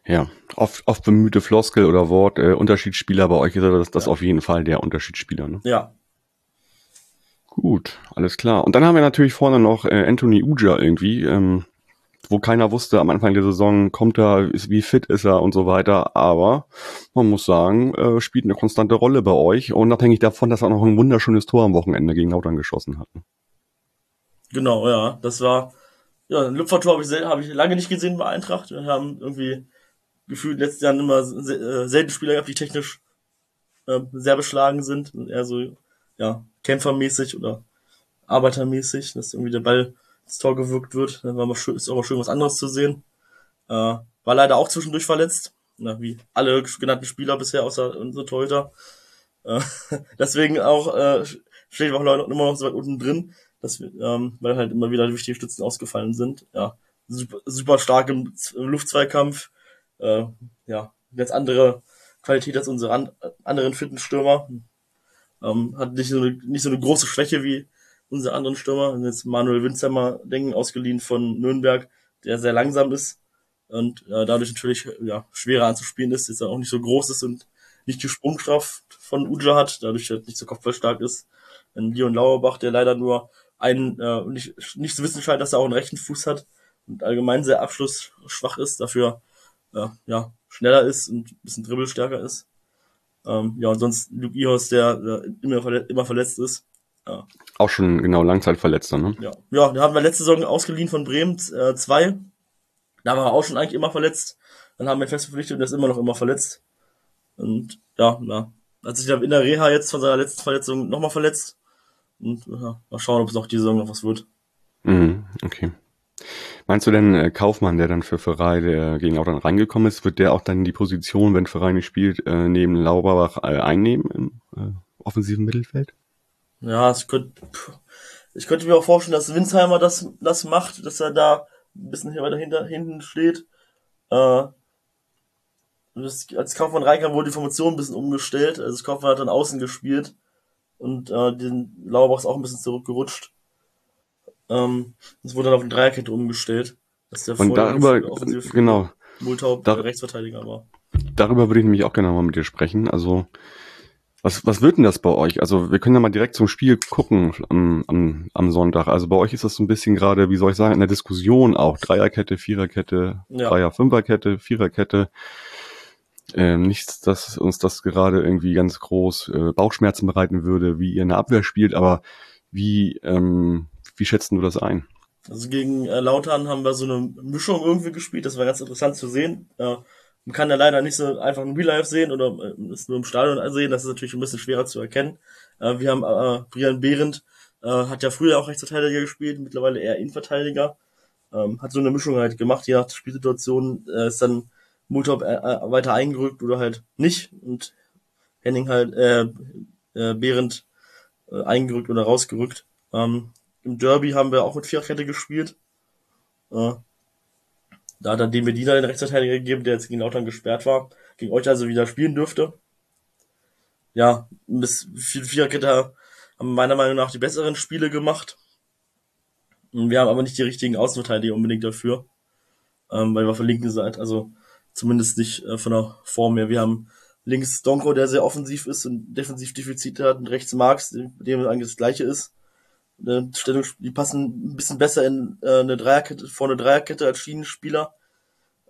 Ja, oft, oft bemühte Floskel oder Wort, äh, Unterschiedsspieler, bei euch ist das, das ja. auf jeden Fall der Unterschiedsspieler. Ne? Ja. Gut, alles klar. Und dann haben wir natürlich vorne noch äh, Anthony Uja irgendwie, ähm, wo keiner wusste am Anfang der Saison, kommt er, ist, wie fit ist er und so weiter. Aber man muss sagen, äh, spielt eine konstante Rolle bei euch, unabhängig davon, dass er noch ein wunderschönes Tor am Wochenende gegen Lautern geschossen hat. Genau, ja. Das war, ja, ein Lüpfertor habe ich, hab ich lange nicht gesehen bei Eintracht. Wir haben irgendwie gefühlt letzten Jahren immer äh, selten Spieler gehabt, die technisch äh, sehr beschlagen sind. Eher so, ja, kämpfermäßig oder arbeitermäßig, dass irgendwie der Ball ins Tor gewirkt wird. Dann war mal schön, ist auch mal schön, was anderes zu sehen. Äh, war leider auch zwischendurch verletzt. Na, wie alle genannten Spieler bisher, außer unsere Torhüter. Äh, deswegen auch äh, steht auch Leute immer noch so weit unten drin, dass wir, ähm, weil halt immer wieder wichtige Stützen ausgefallen sind. Ja, super, super stark im, Luftzweikampf, äh, ja, ganz andere Qualität als unsere an, anderen fitten Stürmer. Ähm, hat nicht so, eine, nicht so eine große Schwäche wie unsere anderen Stürmer. Und jetzt Manuel Winzheimer denken, ausgeliehen von Nürnberg, der sehr langsam ist und äh, dadurch natürlich ja, schwerer anzuspielen ist, jetzt auch nicht so groß ist und nicht die Sprungkraft von Uja hat, dadurch halt nicht so kopfballstark ist. Ein Leon Lauerbach, der leider nur einen, äh, nicht, nicht zu wissen scheint, dass er auch einen rechten Fuß hat und allgemein sehr abschlussschwach ist, dafür äh, ja, schneller ist und ein bisschen dribbelstärker ist. Ähm, ja, und sonst Luke Ihos, der äh, immer, verletzt, immer verletzt ist. Ja. Auch schon genau Langzeitverletzter, ne? Ja, ja den haben wir letzte Saison ausgeliehen von Bremen 2. Äh, da war er auch schon eigentlich immer verletzt. Dann haben wir ihn fest verpflichtet und er ist immer noch immer verletzt. Und ja, ja. Hat sich dann in der Reha jetzt von seiner letzten Verletzung nochmal verletzt. Und ja, mal schauen, ob es auch diese Saison noch was wird. Mhm, okay. Meinst du denn, äh, Kaufmann, der dann für Verein, der gegen Lautern reingekommen ist, wird der auch dann die Position, wenn Verein nicht spielt, äh, neben Lauberbach äh, einnehmen im äh, offensiven Mittelfeld? Ja, ich könnte, ich könnte mir auch vorstellen, dass Winsheimer das, das macht, dass er da ein bisschen weiter hinter, hinten steht. Äh, das, als Kaufmann reinkam, wurde die Formation ein bisschen umgestellt. Also Kaufmann hat dann außen gespielt und äh, den Lauerbach ist auch ein bisschen zurückgerutscht. Ähm, es wurde dann auf eine Dreierkette umgestellt. Das ist ja und darüber, genau. Multaub da, Rechtsverteidiger war. Darüber würde ich nämlich auch gerne mal mit dir sprechen. Also, was, was wird denn das bei euch? Also, wir können ja mal direkt zum Spiel gucken am, am, am Sonntag. Also, bei euch ist das so ein bisschen gerade, wie soll ich sagen, in der Diskussion auch. Dreierkette, Viererkette, ja. Dreier, Fünferkette, Viererkette. Ähm, nichts, dass uns das gerade irgendwie ganz groß äh, Bauchschmerzen bereiten würde, wie ihr in der Abwehr spielt, aber wie, ähm, wie schätzt du das ein? Also gegen äh, Lautern haben wir so eine Mischung irgendwie gespielt, das war ganz interessant zu sehen. Äh, man kann ja leider nicht so einfach ein Real Life sehen oder äh, es nur im Stadion sehen, das ist natürlich ein bisschen schwerer zu erkennen. Äh, wir haben äh, Brian Behrendt, äh, hat ja früher auch Rechtsverteidiger gespielt, mittlerweile eher Innenverteidiger. Ähm, hat so eine Mischung halt gemacht, je nach Spielsituation äh, ist dann Multop äh, äh, weiter eingerückt oder halt nicht und Henning halt äh, äh, Behrendt äh, eingerückt oder rausgerückt. Ähm, im Derby haben wir auch mit Viererkette gespielt. Äh, da hat dann dem Medina den Rechtsverteidiger gegeben, der jetzt gegen Lautern gesperrt war, gegen euch also wieder spielen dürfte. Ja, bis Viererkette haben meiner Meinung nach die besseren Spiele gemacht. Wir haben aber nicht die richtigen Außenverteidiger unbedingt dafür, ähm, weil wir der linken Seite, also zumindest nicht äh, von der Form her. Wir haben links Donko, der sehr offensiv ist und defensiv Defizite hat, und rechts Marx, dem eigentlich das gleiche ist Stellung, die passen ein bisschen besser in äh, eine Dreierkette, vor eine Dreierkette als Schienenspieler.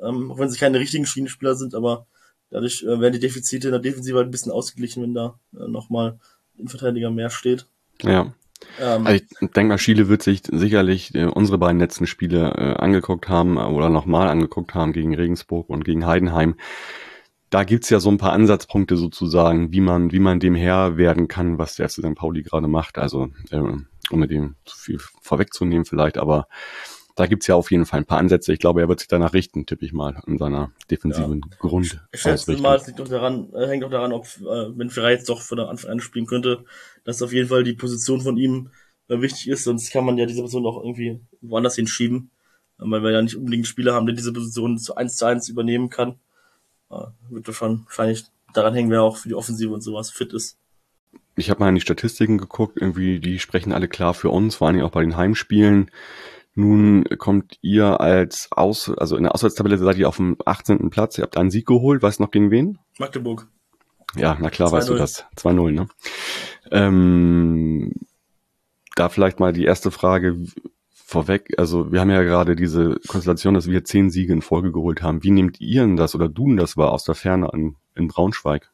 Ähm, auch wenn sie keine richtigen Schienenspieler sind, aber dadurch äh, werden die Defizite in der Defensive halt ein bisschen ausgeglichen, wenn da äh, nochmal ein Verteidiger mehr steht. Ja. Ähm, also ich denke mal, Schiele wird sich sicherlich äh, unsere beiden letzten Spiele äh, angeguckt haben oder nochmal angeguckt haben gegen Regensburg und gegen Heidenheim da gibt's ja so ein paar Ansatzpunkte sozusagen, wie man, wie man dem Herr werden kann, was der FC St. Pauli gerade macht. Also, äh, mit dem zu viel vorwegzunehmen vielleicht, aber da gibt's ja auf jeden Fall ein paar Ansätze. Ich glaube, er wird sich danach richten, tippe ich mal, in seiner defensiven ja. Grund. Ich schätze mal, es liegt doch daran, äh, hängt auch daran, ob, äh, wenn Ferrari jetzt doch von der Anfang an spielen könnte, dass auf jeden Fall die Position von ihm äh, wichtig ist, sonst kann man ja diese Position auch irgendwie woanders hinschieben, äh, weil wir ja nicht unbedingt Spieler haben, der diese Position zu eins zu eins übernehmen kann äh, wird schon wahrscheinlich daran hängen, wer auch für die Offensive und sowas fit ist. Ich habe mal in die Statistiken geguckt, irgendwie, die sprechen alle klar für uns, vor allem auch bei den Heimspielen. Nun kommt ihr als Aus, also in der Auswärtstabelle seid ihr auf dem 18. Platz. Ihr habt einen Sieg geholt. Weißt noch gegen wen? Magdeburg. Ja, na klar, weißt du das. 2-0, ne? Ähm, da vielleicht mal die erste Frage vorweg. Also wir haben ja gerade diese Konstellation, dass wir zehn Siege in Folge geholt haben. Wie nehmt ihr denn das oder du denn das war aus der Ferne an, in Braunschweig?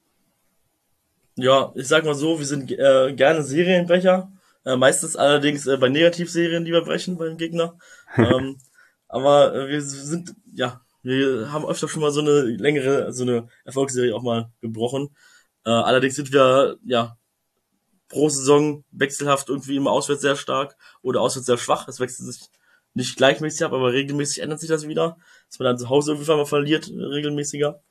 Ja, ich sag mal so, wir sind äh, gerne Serienbrecher. Äh, meistens allerdings äh, bei Negativserien, die wir brechen beim Gegner. ähm, aber äh, wir sind, ja, wir haben öfter schon mal so eine längere, so eine Erfolgsserie auch mal gebrochen. Äh, allerdings sind wir, ja, pro Saison wechselhaft irgendwie immer auswärts sehr stark oder auswärts sehr schwach. Es wechselt sich nicht gleichmäßig ab, aber regelmäßig ändert sich das wieder. Dass man dann zu Hause irgendwann mal verliert, äh, regelmäßiger.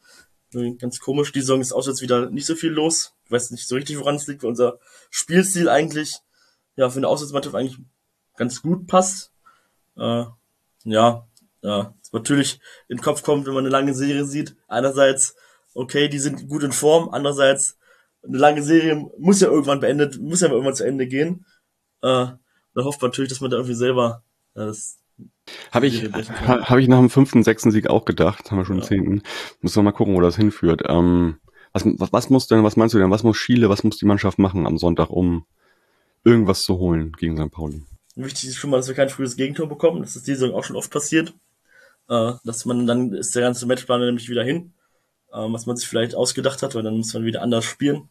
Ganz komisch, die Saison ist auswärts wieder nicht so viel los. Ich weiß nicht so richtig, woran es liegt, weil unser Spielstil eigentlich ja für eine Auswärtsmannschaft eigentlich ganz gut passt. Äh, ja, ja, natürlich in den Kopf kommt, wenn man eine lange Serie sieht. Einerseits, okay, die sind gut in Form, andererseits, eine lange Serie muss ja irgendwann beendet, muss ja irgendwann zu Ende gehen. Äh, da hofft man natürlich, dass man da irgendwie selber ja, das habe ich, ha, hab ich nach dem fünften, sechsten Sieg auch gedacht, haben wir schon ja. zehnten. Müssen wir mal gucken, wo das hinführt. Ähm, was, was, was muss denn, was meinst du denn, was muss Schiele, was muss die Mannschaft machen am Sonntag, um irgendwas zu holen gegen St. Pauli? Wichtig ist schon mal, dass wir kein frühes Gegentor bekommen. Das ist diese Saison auch schon oft passiert. Äh, dass man dann ist der ganze Matchplan nämlich wieder hin, äh, was man sich vielleicht ausgedacht hat, weil dann muss man wieder anders spielen.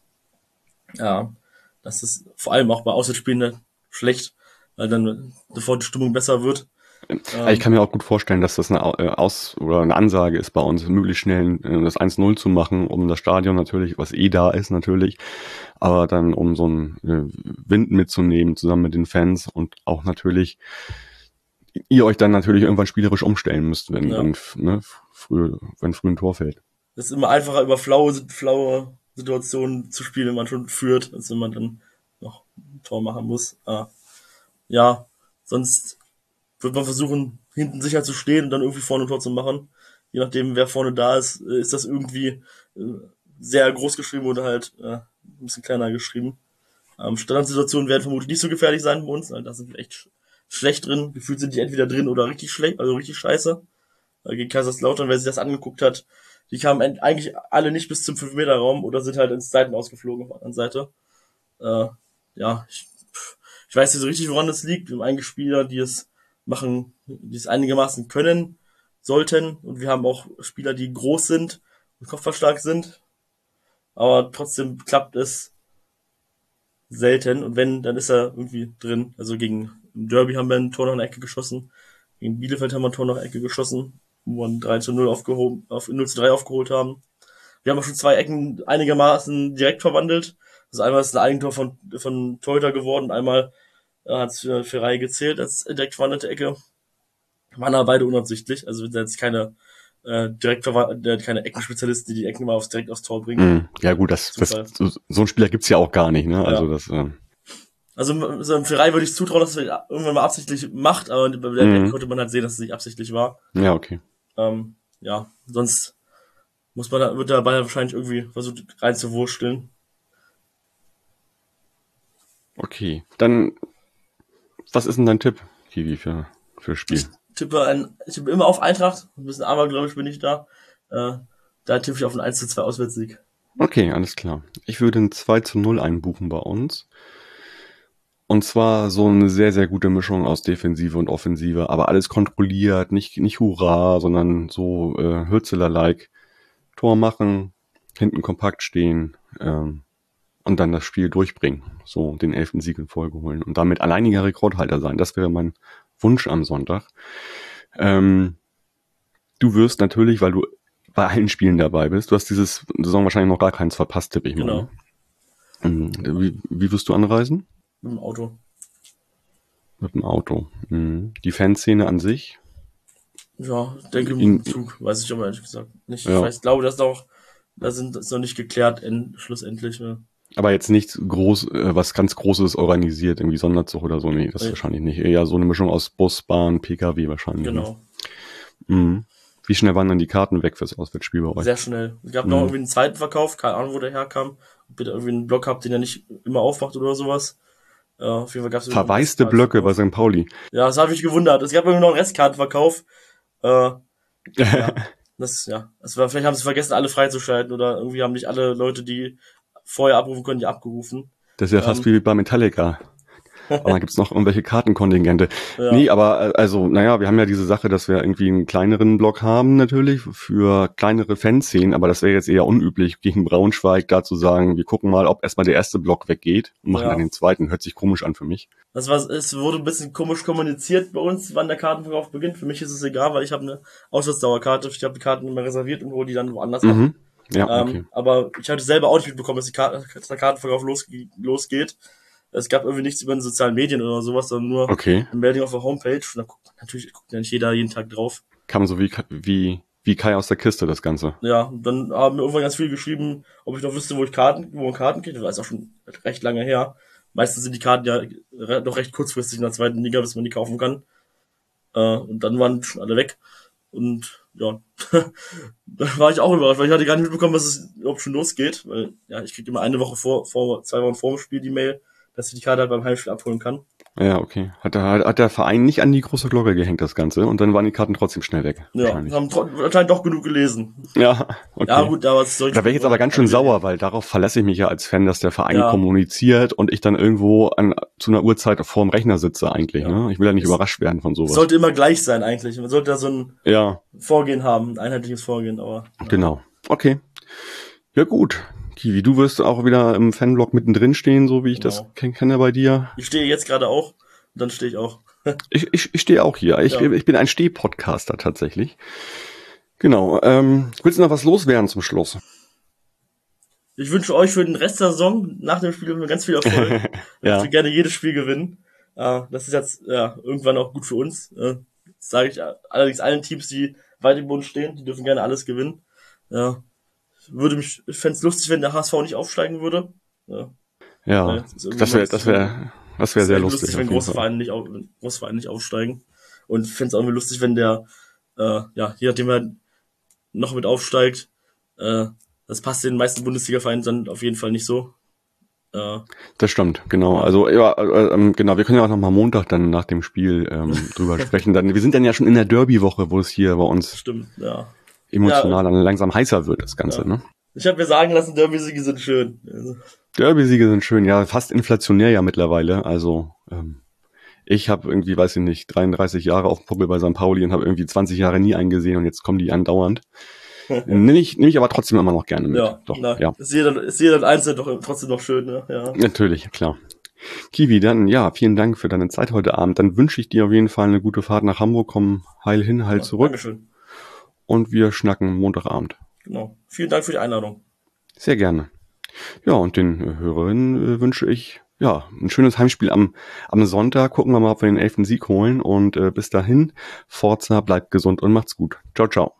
Ja, das ist vor allem auch bei Auswärtsspielen schlecht, weil dann sofort die Stimmung besser wird. Ähm, ich kann mir auch gut vorstellen, dass das eine äh, Aus- oder eine Ansage ist bei uns, möglichst schnell äh, das 1-0 zu machen, um das Stadion natürlich, was eh da ist natürlich, aber dann um so einen äh, Wind mitzunehmen zusammen mit den Fans und auch natürlich ihr euch dann natürlich irgendwann spielerisch umstellen müsst, wenn, ja. wenn, ne, früh, wenn früh ein Tor fällt. Es ist immer einfacher, über flaue, flaue Situationen zu spielen, wenn man schon führt, als wenn man dann noch ein Tor machen muss. Ah. Ja, sonst wird man versuchen, hinten sicher zu stehen und dann irgendwie vorne ein Tor zu machen. Je nachdem, wer vorne da ist, äh, ist das irgendwie äh, sehr groß geschrieben oder halt ein bisschen kleiner geschrieben. Ähm, Standardsituationen werden vermutlich nicht so gefährlich sein bei uns, da sind wir echt schlecht drin. Gefühlt sind die entweder drin oder richtig schlecht, also richtig scheiße. Gegen Kaiserslautern, wer sich das angeguckt hat, die kamen eigentlich alle nicht bis zum 5-Meter-Raum oder sind halt ins Seiten ausgeflogen auf der anderen Seite. Äh, ja, ich, ich weiß nicht so richtig, woran das liegt. Wir haben einige Spieler, die es machen, die es einigermaßen können sollten. Und wir haben auch Spieler, die groß sind und kopfballstark sind. Aber trotzdem klappt es selten. Und wenn, dann ist er irgendwie drin. Also gegen Derby haben wir ein Tor nach einer Ecke geschossen. Gegen Bielefeld haben wir ein Tor nach einer Ecke geschossen, wo wir ein 3 zu 0 aufgehoben, auf 0 zu 3 aufgeholt haben. Wir haben auch schon zwei Ecken einigermaßen direkt verwandelt. Also einmal ist ein Eigentor von, von Teuter geworden, einmal hat es für, für Reihe gezählt als direkt verwandelte Ecke. Waren aber beide unabsichtlich, also sind jetzt keine äh, direkt äh, keine Eckenspezialisten, die die Ecken mal aufs, direkt aufs Tor bringen. Mm, ja gut, das, das so, so ein Spieler gibt's ja auch gar nicht, ne? Also ja. das. Äh also so für Reihe würde ich zutrauen, dass er irgendwann mal absichtlich macht, aber bei der mm. konnte man halt sehen, dass es nicht absichtlich war. Ja, okay. Ähm, ja, sonst muss man da, wird der Ball wahrscheinlich irgendwie versucht reinzuwursteln. Okay, dann was ist denn dein Tipp, Kiwi, für, für Spiel? Ich tippe, ein, ich tippe immer auf Eintracht. Ein bisschen abergläubisch bin ich da. Äh, da tippe ich auf einen 1 zu 2 Auswärtssieg. Okay, alles klar. Ich würde ein 2 zu 0 einbuchen bei uns. Und zwar so eine sehr, sehr gute Mischung aus Defensive und Offensive, aber alles kontrolliert, nicht, nicht hurra, sondern so äh, Hürzeler-like. Tor machen, hinten kompakt stehen, ähm, und dann das Spiel durchbringen. So den elften Sieg in Folge holen und damit alleiniger Rekordhalter sein. Das wäre mein Wunsch am Sonntag. Ähm, du wirst natürlich, weil du bei allen Spielen dabei bist, du hast dieses Saison wahrscheinlich noch gar keins verpasst, tippe ich mal. Genau. Ähm, wie, wie wirst du anreisen? Mit dem Auto. Mit dem Auto. Mhm. Die Fanszene an sich? Ja, denke mit dem Zug, weiß ich aber ehrlich gesagt nicht. Ja. Ich weiß, glaube, das ist auch, da sind das noch nicht geklärt, end, schlussendlich. Ja. Aber jetzt nichts groß, äh, was ganz Großes organisiert, irgendwie Sonderzug oder so, nee, das nee. wahrscheinlich nicht. Eher so eine Mischung aus Bus, Bahn, Pkw wahrscheinlich. Ne? Genau. Mhm. Wie schnell waren dann die Karten weg fürs Auswärtsspiel bei euch? Sehr schnell. Es gab mhm. noch irgendwie einen zweiten Verkauf, keine Ahnung, wo der herkam. Ob ihr da irgendwie einen Block habt, den er nicht immer aufmacht oder sowas. Ja, auf jeden Fall gab's Verwaiste Blöcke bei St. Pauli. Ja, das habe ich gewundert. Es gab irgendwie noch einen Restkartenverkauf. Äh, ja, das, ja. Das war, vielleicht haben sie vergessen, alle freizuschalten oder irgendwie haben nicht alle Leute, die vorher abrufen können, die abgerufen. Das ist ja fast Ähm. wie bei Metallica. Aber dann gibt's noch irgendwelche Kartenkontingente. Ja. Nee, aber äh, also, naja, wir haben ja diese Sache, dass wir irgendwie einen kleineren Block haben natürlich für kleinere Fanszenen, aber das wäre jetzt eher unüblich, gegen Braunschweig da zu sagen, wir gucken mal, ob erstmal der erste Block weggeht und machen Ja. dann den zweiten. Hört sich komisch an für mich. Das war, es wurde ein bisschen komisch kommuniziert bei uns, wann der Kartenverkauf beginnt. Für mich ist es egal, weil ich habe eine Auswärtsdauerkarte. Ich habe die Karten immer reserviert und hole die dann woanders ab. Ja, Ähm, okay. Aber ich hatte selber auch nicht mitbekommen, dass, die Karte, dass der Kartenverkauf losge losgeht. Es gab irgendwie nichts über den sozialen Medien oder sowas, sondern nur Okay. eine Meldung auf der Homepage. Und da guckt, natürlich guckt ja nicht jeder jeden Tag drauf. Kam so wie, wie, wie Kai aus der Kiste, das Ganze. Ja, und dann haben mir irgendwann ganz viel geschrieben, ob ich noch wüsste, wo ich Karten, wo man Karten kriegt. Das ist auch schon recht lange her. Meistens sind die Karten ja re doch recht kurzfristig in der zweiten Liga, bis man die kaufen kann. Äh, und dann waren schon alle weg. Und ja, da war ich auch überrascht, weil ich hatte gar nicht mitbekommen, dass es überhaupt schon losgeht. Weil ja, ich krieg immer eine Woche vor, vor zwei Wochen vor dem Spiel die Mail, dass ich die Karte halt beim Heimspiel abholen kann. Ja, okay. Hat der, hat der Verein nicht an die große Glocke gehängt, das Ganze, und dann waren die Karten trotzdem schnell weg. Ja, haben anscheinend doch genug gelesen. Ja, okay. Ja, gut, was soll ich Da wäre ich jetzt aber ganz schön sauer, weil darauf verlasse ich mich ja als Fan, dass der Verein Ja. kommuniziert und ich dann irgendwo an, zu einer Uhrzeit vorm Rechner sitze eigentlich. Ja. Ne? Ich will ja nicht Es- überrascht werden von Es sowas. sollte immer gleich sein eigentlich. Man sollte da so ein ja, Vorgehen haben, ein einheitliches Vorgehen, aber. genau. Okay. Ja gut. Kiwi, du wirst auch wieder im Fanblog mittendrin stehen, so wie ich das Genau. ken- kenne bei dir. Ich stehe jetzt gerade auch, und dann stehe ich auch. Ich, ich, ich stehe auch hier. Ich, Ja. ich bin ein Steh-Podcaster tatsächlich. Genau. Ähm, willst du noch was loswerden zum Schluss? Ich wünsche euch für den Rest der Saison nach dem Spiel ganz viel Erfolg. Ja. Ich will gerne jedes Spiel gewinnen. Äh, das ist jetzt ja, irgendwann auch gut für uns. Äh, das sage ich allerdings allen Teams, die weit im Boden stehen, die dürfen gerne alles gewinnen. Ja. Würde mich, ich fände es lustig, wenn der HSV nicht aufsteigen würde. Ja. Ja, irgendwie das wäre, das wäre, das wäre sehr Wär lustig. wenn große. Vereine nicht, auf, wenn große Vereine nicht aufsteigen. Und fände es auch irgendwie lustig, wenn der, äh, ja, je nachdem er noch mit aufsteigt, äh, das passt den meisten Bundesliga-Vereinen dann auf jeden Fall nicht so. Äh, Das stimmt, genau. Also ja, äh, ähm, genau. Wir können ja auch noch mal Montag dann nach dem Spiel ähm, drüber sprechen. Dann, wir sind dann ja schon in der Derby-Woche, wo es hier bei uns stimmt, ja. Emotional dann langsam heißer wird, das Ganze. Ne? Ich habe mir sagen lassen, Derby-Siege sind schön. Also, Derby-Siege sind schön, ja, fast inflationär ja mittlerweile. Also ähm, ich habe irgendwie, weiß ich nicht, 33 Jahre auf dem Puppel bei St. Pauli und habe irgendwie 20 Jahre nie eingesehen und jetzt kommen die andauernd. Nehme ich, nehm ich aber trotzdem immer noch gerne mit. ja, Doch, na, ja. Ist jeder, ist jeder einzeln doch trotzdem noch schön, ne? Ja. Natürlich, klar. Kiwi, dann ja, vielen Dank für deine Zeit heute Abend. Dann wünsche ich dir auf jeden Fall eine gute Fahrt nach Hamburg. Komm heil hin, heil ja, zurück. Dankeschön. Und wir schnacken Montagabend. Genau. Vielen Dank für die Einladung. Sehr gerne. Ja, und den äh, Hörerinnen äh, wünsche ich ja ein schönes Heimspiel am, am Sonntag. Gucken wir mal, ob wir den elften Sieg holen. Und äh, bis dahin, Forza, bleibt gesund und macht's gut. Ciao, ciao.